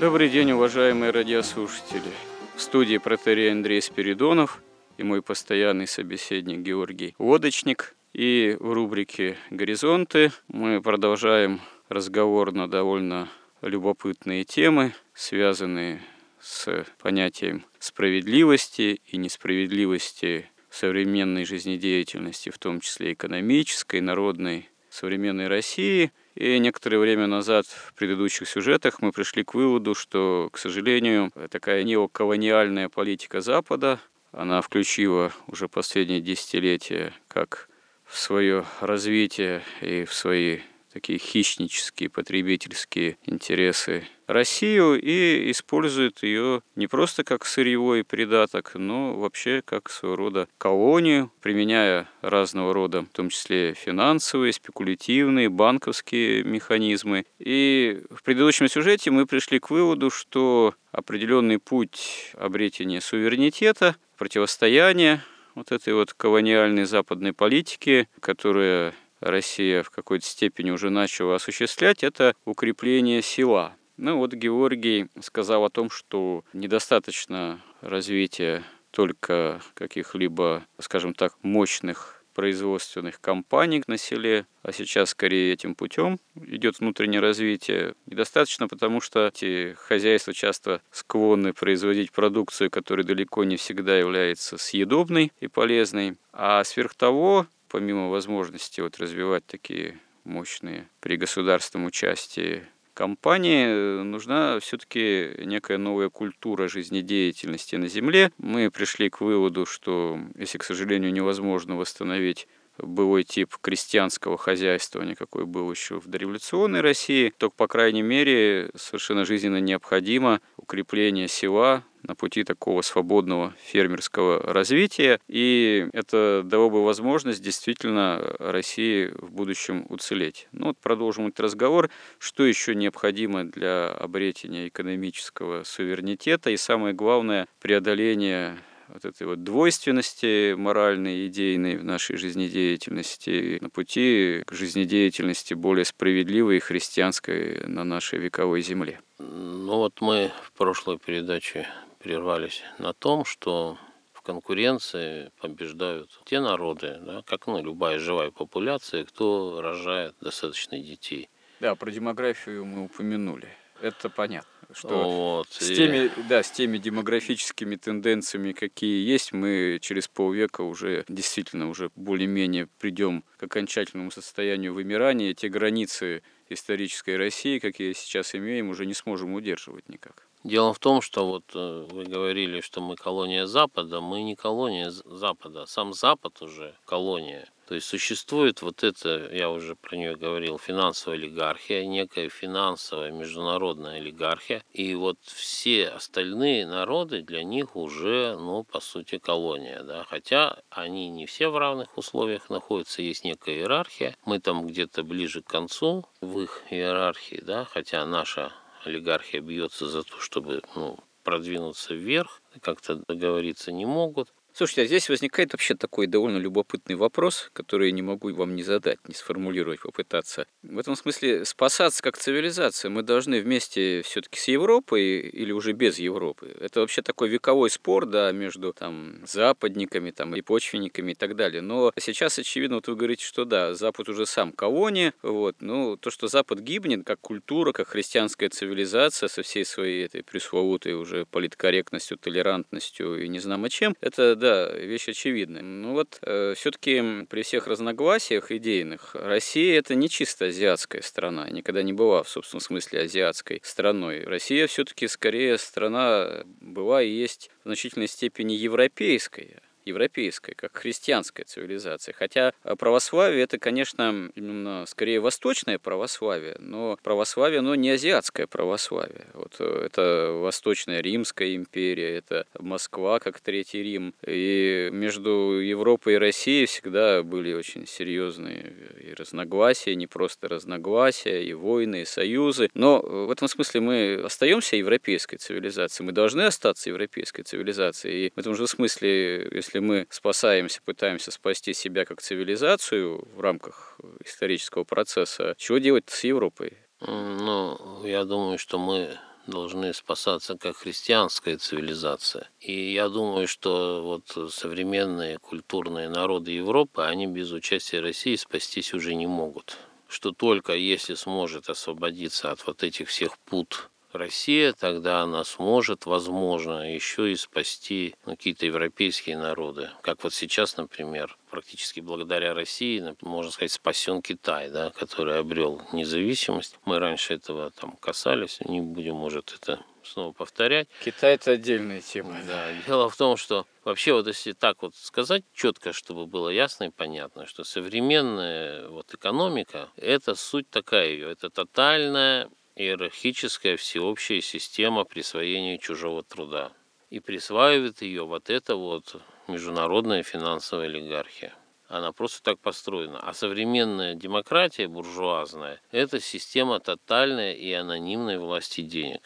Добрый день, уважаемые радиослушатели. В студии протерей Андрей Спиридонов и мой постоянный собеседник Георгий Лодочник. И в рубрике «Горизонты» мы продолжаем разговор на довольно любопытные темы, связанные с понятием справедливости и несправедливости современной жизнедеятельности, в том числе экономической, народной, современной России – и некоторое время назад в предыдущих сюжетах мы пришли к выводу, что, к сожалению, такая неоколониальная политика Запада, она включила уже последние десятилетия как в свое развитие и в свои такие хищнические потребительские интересы Россию и использует ее не просто как сырьевой придаток, но вообще как своего рода колонию, применяя разного рода, в том числе финансовые, спекулятивные, банковские механизмы. И в предыдущем сюжете мы пришли к выводу, что определенный путь обретения суверенитета, противостояния вот этой вот колониальной западной политики, которая Россия в какой-то степени уже начала осуществлять, это укрепление села. Ну вот Георгий сказал о том, что недостаточно развития только каких-либо, скажем так, мощных производственных компаний на селе, а сейчас скорее этим путем идет внутреннее развитие. Недостаточно, потому что эти хозяйства часто склонны производить продукцию, которая далеко не всегда является съедобной и полезной. А сверх того, помимо возможности вот развивать такие мощные при государственном участии компании нужна все-таки некая новая культура жизнедеятельности на Земле. Мы пришли к выводу, что если, к сожалению, невозможно восстановить былой тип крестьянского хозяйства, никакой был еще в дореволюционной России, то, по крайней мере, совершенно жизненно необходимо укрепление села, на пути такого свободного фермерского развития. И это дало бы возможность действительно России в будущем уцелеть. Ну вот продолжим этот разговор. Что еще необходимо для обретения экономического суверенитета и самое главное преодоление вот этой вот двойственности моральной идейной в нашей жизнедеятельности на пути к жизнедеятельности более справедливой и христианской на нашей вековой земле. Ну вот мы в прошлой передаче прервались на том, что в конкуренции побеждают те народы, да, как ну, любая живая популяция, кто рожает достаточно детей. Да, про демографию мы упомянули. Это понятно. Что вот, с, и... теми, да, с теми демографическими тенденциями, какие есть, мы через полвека уже действительно уже более-менее придем к окончательному состоянию вымирания. Те границы исторической России, какие сейчас имеем, уже не сможем удерживать никак. Дело в том, что вот э, вы говорили, что мы колония Запада, мы не колония Запада, сам Запад уже колония. То есть существует вот это, я уже про нее говорил, финансовая олигархия, некая финансовая международная олигархия. И вот все остальные народы для них уже, ну, по сути, колония. Да? Хотя они не все в равных условиях находятся, есть некая иерархия. Мы там где-то ближе к концу в их иерархии, да, хотя наша олигархия бьется за то, чтобы ну, продвинуться вверх, как-то договориться не могут. Слушайте, а здесь возникает вообще такой довольно любопытный вопрос, который я не могу вам не задать, не сформулировать, попытаться. В этом смысле спасаться как цивилизация мы должны вместе все-таки с Европой или уже без Европы. Это вообще такой вековой спор, да, между там западниками, там и почвенниками и так далее. Но сейчас очевидно, вот вы говорите, что да, Запад уже сам колония, вот, ну то, что Запад гибнет как культура, как христианская цивилизация со всей своей этой пресловутой уже политкорректностью, толерантностью и не знамо чем, это да, вещь очевидная. Ну вот, э, все-таки при всех разногласиях идейных, Россия это не чисто азиатская страна, никогда не была в собственном смысле азиатской страной. Россия все-таки скорее страна была и есть в значительной степени европейская европейская, как христианская цивилизация. Хотя э, православие это, конечно, именно скорее восточное православие, но православие, но не азиатское православие. Вот э, это Восточная Римская империя, это Москва как Третий Рим. И между Европой и Россией всегда были очень серьезные и разногласия, не просто разногласия, и войны, и союзы. Но в этом смысле мы остаемся европейской цивилизацией, мы должны остаться европейской цивилизацией. И в этом же смысле, если если мы спасаемся, пытаемся спасти себя как цивилизацию в рамках исторического процесса, чего делать с Европой? Ну, я думаю, что мы должны спасаться как христианская цивилизация. И я думаю, что вот современные культурные народы Европы, они без участия России спастись уже не могут. Что только если сможет освободиться от вот этих всех пут Россия, тогда она сможет, возможно, еще и спасти какие-то европейские народы. Как вот сейчас, например, практически благодаря России, можно сказать, спасен Китай, да, который обрел независимость. Мы раньше этого там касались, не будем, может, это снова повторять. Китай это отдельная тема. Да. Дело в том, что вообще вот если так вот сказать четко, чтобы было ясно и понятно, что современная вот экономика это суть такая ее, это тотальная иерархическая всеобщая система присвоения чужого труда. И присваивает ее вот эта вот международная финансовая олигархия. Она просто так построена. А современная демократия буржуазная – это система тотальной и анонимной власти денег.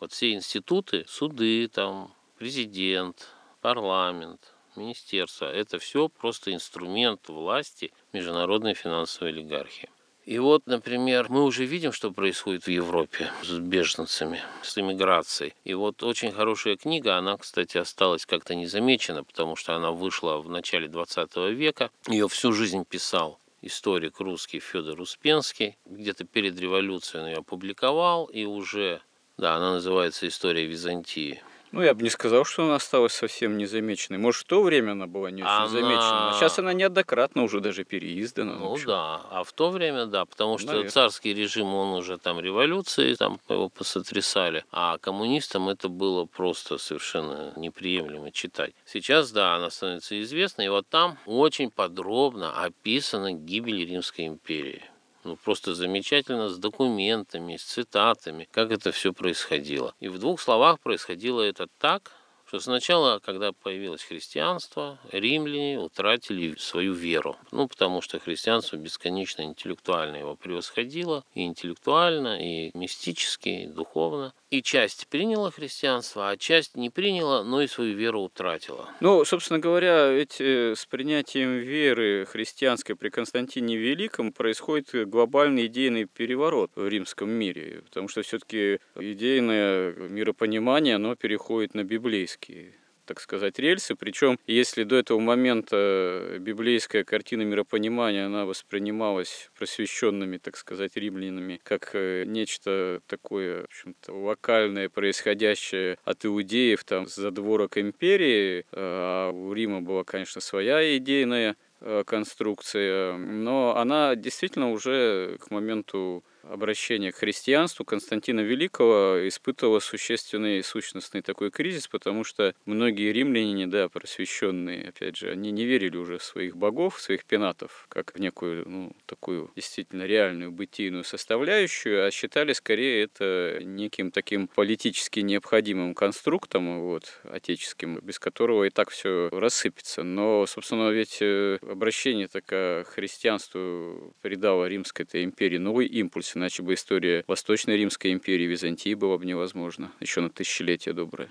Вот все институты, суды, там, президент, парламент, министерство – это все просто инструмент власти международной финансовой олигархии. И вот, например, мы уже видим, что происходит в Европе с беженцами, с иммиграцией. И вот очень хорошая книга, она, кстати, осталась как-то незамечена, потому что она вышла в начале 20 века. Ее всю жизнь писал историк русский Федор Успенский. Где-то перед революцией он ее опубликовал, и уже, да, она называется «История Византии». Ну, я бы не сказал, что она осталась совсем незамеченной. Может, в то время она была не очень она... замечена. А сейчас она неоднократно уже даже переиздана. Ну, да, а в то время, да, потому что Наверное. царский режим, он уже там революции, там его посотрясали, а коммунистам это было просто совершенно неприемлемо читать. Сейчас, да, она становится известной, и вот там очень подробно описана гибель Римской империи ну, просто замечательно с документами, с цитатами, как это все происходило. И в двух словах происходило это так, что сначала, когда появилось христианство, римляне утратили свою веру. Ну, потому что христианство бесконечно интеллектуально его превосходило, и интеллектуально, и мистически, и духовно. И часть приняла христианство, а часть не приняла, но и свою веру утратила. Ну, собственно говоря, ведь э, с принятием веры христианской при Константине Великом происходит глобальный идейный переворот в римском мире, потому что все-таки идейное миропонимание, оно переходит на библейские так сказать, рельсы. Причем, если до этого момента библейская картина миропонимания, она воспринималась просвещенными, так сказать, римлянами, как э, нечто такое, в общем-то, локальное, происходящее от иудеев, там, задворок империи, а у Рима была, конечно, своя идейная э, конструкция, но она действительно уже к моменту обращения к христианству Константина Великого испытывала существенный сущностный такой кризис, потому что многие римляне, да, просвещенные, опять же, они не верили уже в своих богов, в своих пенатов, как в некую, ну, такую действительно реальную бытийную составляющую, а считали скорее это неким таким политически необходимым конструктом, вот, отеческим, без которого и так все рассыпется. Но, собственно, ведь э, обращение так к христианству придало Римской-то империи новый импульс, иначе бы история Восточной Римской империи, Византии была бы невозможна, еще на тысячелетия доброе.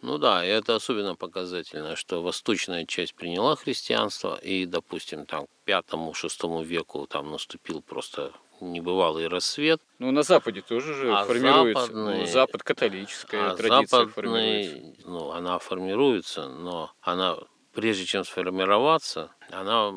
Ну да, и это особенно показательно, что восточная часть приняла христианство, и, допустим, там к пятому-шестому веку там наступил просто небывалый рассвет. Ну, на Западе тоже же а формируется. Западный, ну, Запад католическая а традиция западный, формируется. Ну, она формируется, но она, прежде чем сформироваться, она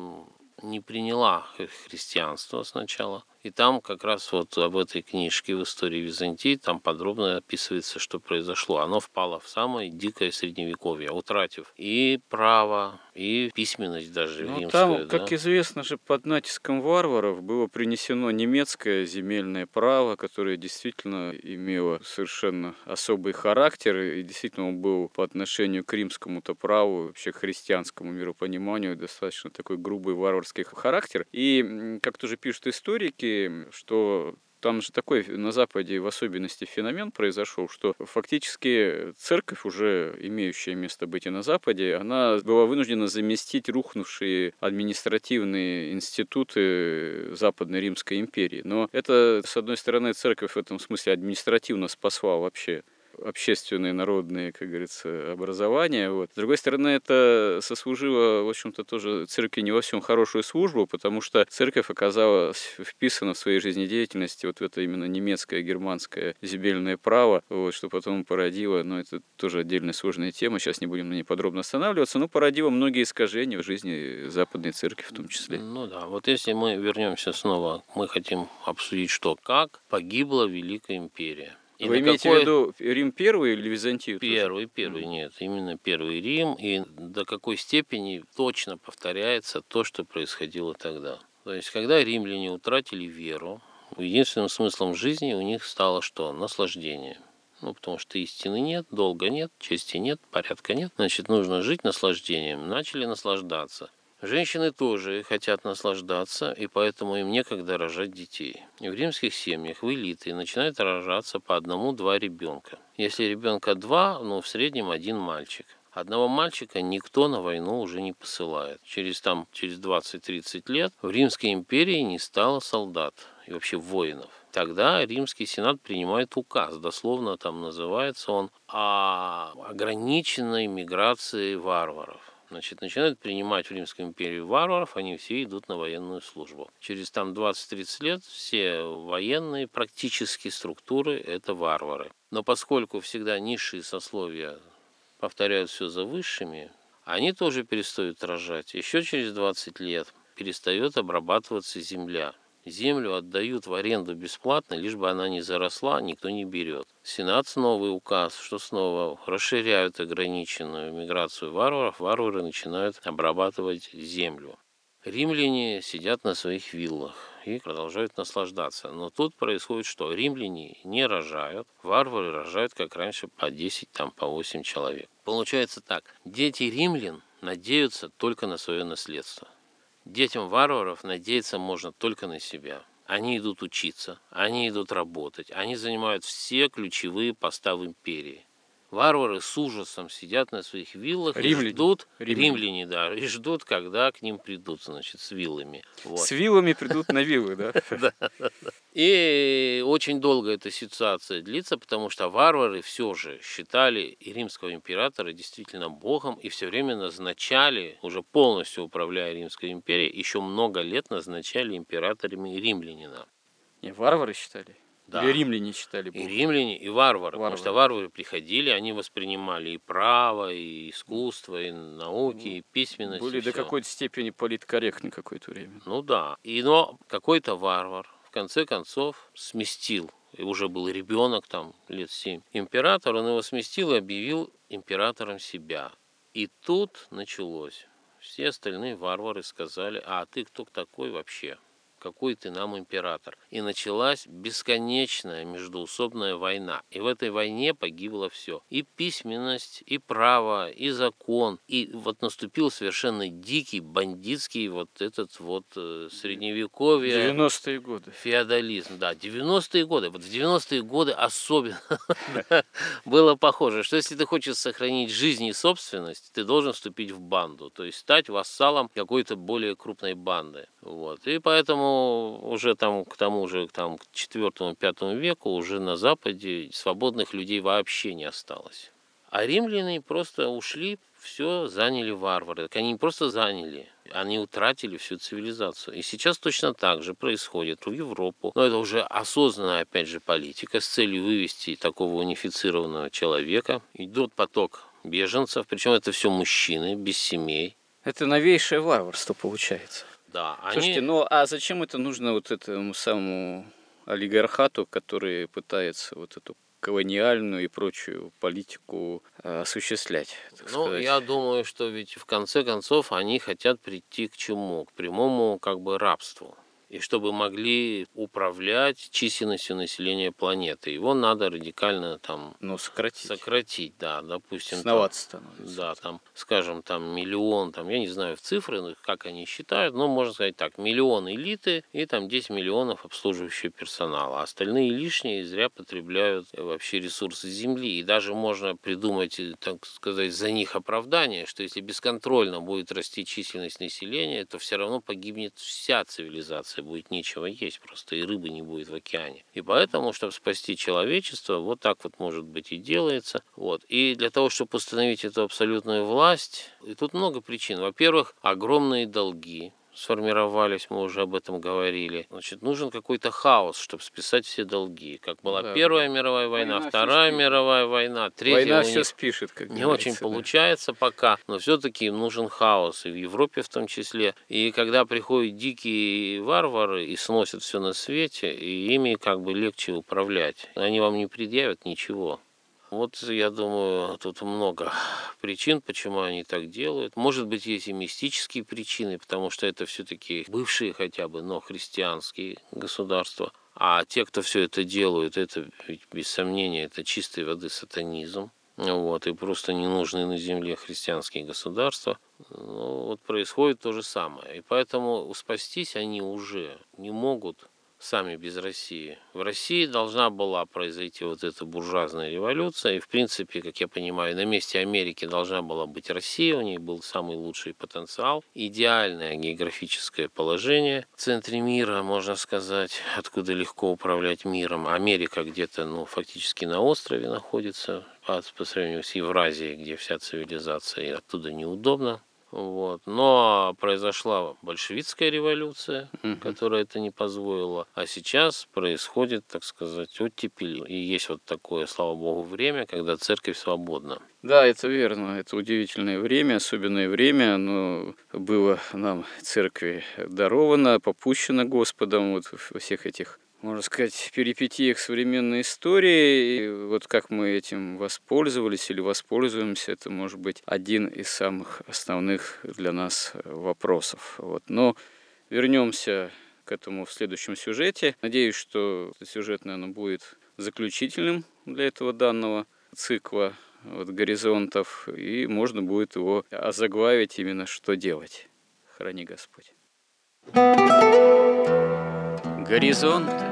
не приняла христианство сначала. И там как раз вот об этой книжке в истории Византии там подробно описывается, что произошло. Оно впало в самое дикое средневековье, утратив и право, и письменность даже ну, римскую. Там, да? как известно же, под натиском варваров было принесено немецкое земельное право, которое действительно имело совершенно особый характер и действительно он был по отношению к римскому-то праву, вообще к христианскому миропониманию достаточно такой грубый варварский характер. И, как тоже пишут историки, что там же такой на Западе в особенности феномен произошел, что фактически церковь, уже имеющая место быть и на Западе, она была вынуждена заместить рухнувшие административные институты Западной Римской империи. Но это, с одной стороны, церковь в этом смысле административно спасла вообще общественные, народные, как говорится, образования. Вот. С другой стороны, это сослужило, в общем-то, тоже церкви не во всем хорошую службу, потому что церковь оказалась вписана в своей жизнедеятельности вот в это именно немецкое, германское земельное право, вот, что потом породило, но ну, это тоже отдельная сложная тема, сейчас не будем на ней подробно останавливаться, но породило многие искажения в жизни Западной Церкви в том числе. Ну да, вот если мы вернемся снова, мы хотим обсудить, что как погибла Великая Империя. И Вы имеете какой... в виду Рим первый или Византию? Первый, тоже? первый, нет, именно первый Рим. И до какой степени точно повторяется то, что происходило тогда. То есть, когда римляне утратили веру, единственным смыслом жизни у них стало что? Наслаждение. Ну, потому что истины нет, долга нет, чести нет, порядка нет. Значит, нужно жить наслаждением. Начали наслаждаться. Женщины тоже хотят наслаждаться, и поэтому им некогда рожать детей. В римских семьях, в элиты начинают рожаться по одному-два ребенка. Если ребенка два, ну, в среднем один мальчик. Одного мальчика никто на войну уже не посылает. Через, там, через 20-30 лет в Римской империи не стало солдат и вообще воинов. Тогда Римский Сенат принимает указ, дословно там называется он, о ограниченной миграции варваров. Значит, начинают принимать в Римской империи варваров, они все идут на военную службу. Через там 20-30 лет все военные практически структуры – это варвары. Но поскольку всегда низшие сословия повторяют все за высшими, они тоже перестают рожать. Еще через 20 лет перестает обрабатываться земля землю отдают в аренду бесплатно, лишь бы она не заросла, никто не берет. Сенат новый указ, что снова расширяют ограниченную миграцию варваров, варвары начинают обрабатывать землю. Римляне сидят на своих виллах и продолжают наслаждаться. Но тут происходит что? Римляне не рожают, варвары рожают, как раньше, по 10, там, по 8 человек. Получается так, дети римлян надеются только на свое наследство. Детям варваров надеяться можно только на себя. Они идут учиться, они идут работать, они занимают все ключевые посты в империи. Варвары с ужасом сидят на своих виллах римляне. и ждут, римляне. римляне, да, и ждут, когда к ним придут, значит, с виллами. Вот. С виллами придут на виллы, да? Да. И очень долго эта ситуация длится, потому что варвары все же считали и римского императора действительно богом и все время назначали, уже полностью управляя Римской империей, еще много лет назначали императорами римлянина. И варвары считали? Да. Или римляне читали Бога? И римляне, и варвары, варвары. Потому что варвары приходили, они воспринимали и право, и искусство, и науки, и письменность. Были и до какой-то степени политкорректны какое-то время. Ну да. И, но какой-то варвар конце концов сместил и уже был ребенок там лет семь. Император, он его сместил и объявил императором себя. И тут началось. Все остальные варвары сказали, а ты кто такой вообще? Какой ты нам император. И началась бесконечная междуусобная война. И в этой войне погибло все. И письменность, и право, и закон. И вот наступил совершенно дикий, бандитский вот этот вот э, средневековье. 90-е годы. Феодализм, да. 90-е годы. Вот в 90-е годы особенно было похоже, что если ты хочешь сохранить жизнь и собственность, ты должен вступить в банду. То есть стать вассалом какой-то более крупной банды. Вот. И поэтому уже там к тому же там, к четвертому-пятому веку уже на Западе свободных людей вообще не осталось. А римляне просто ушли, все заняли варвары. Они не просто заняли, они утратили всю цивилизацию. И сейчас точно так же происходит в Европу. Но это уже осознанная, опять же, политика с целью вывести такого унифицированного человека. Идет поток беженцев, причем это все мужчины, без семей. Это новейшее варварство получается. Да, они... Слушайте, ну а зачем это нужно вот этому самому олигархату, который пытается вот эту колониальную и прочую политику э, осуществлять. ну, сказать. я думаю, что ведь в конце концов они хотят прийти к чему? К прямому как бы рабству и чтобы могли управлять численностью населения планеты. Его надо радикально там ну, сократить. сократить, да, допустим. Сноваться становится. Да, там, скажем, там миллион, там, я не знаю в цифры, ну, как они считают, но можно сказать так, миллион элиты и там 10 миллионов обслуживающего персонала. А остальные лишние зря потребляют вообще ресурсы Земли. И даже можно придумать, так сказать, за них оправдание, что если бесконтрольно будет расти численность населения, то все равно погибнет вся цивилизация будет нечего есть, просто и рыбы не будет в океане. И поэтому, чтобы спасти человечество, вот так вот может быть и делается. Вот. И для того, чтобы установить эту абсолютную власть, и тут много причин. Во-первых, огромные долги, сформировались, мы уже об этом говорили. Значит, нужен какой-то хаос, чтобы списать все долги. Как была да. Первая мировая война, война Вторая мировая война, Третья Война все спишет, как Не очень да. получается пока, но все-таки им нужен хаос, и в Европе в том числе. И когда приходят дикие варвары и сносят все на свете, и ими как бы легче управлять. Они вам не предъявят ничего. Вот я думаю, тут много причин, почему они так делают. Может быть, есть и мистические причины, потому что это все-таки бывшие хотя бы, но христианские государства. А те, кто все это делают, это без сомнения, это чистой воды сатанизм. Вот, и просто не нужны на земле христианские государства. Ну, вот происходит то же самое. И поэтому спастись они уже не могут сами без России. В России должна была произойти вот эта буржуазная революция, и в принципе, как я понимаю, на месте Америки должна была быть Россия, у нее был самый лучший потенциал, идеальное географическое положение в центре мира, можно сказать, откуда легко управлять миром. Америка где-то, ну, фактически на острове находится, по, по сравнению с Евразией, где вся цивилизация, и оттуда неудобно вот. Но произошла большевистская революция, угу. которая это не позволила. А сейчас происходит, так сказать, оттепель. И есть вот такое, слава богу, время, когда церковь свободна. Да, это верно. Это удивительное время, особенное время. Оно было нам церкви даровано, попущено Господом вот во всех этих можно сказать, перипетиях современной истории. И вот как мы этим воспользовались или воспользуемся, это может быть один из самых основных для нас вопросов. Вот. Но вернемся к этому в следующем сюжете. Надеюсь, что этот сюжет, наверное, будет заключительным для этого данного цикла вот, горизонтов, и можно будет его озаглавить именно «Что делать?». Храни Господь. Горизонты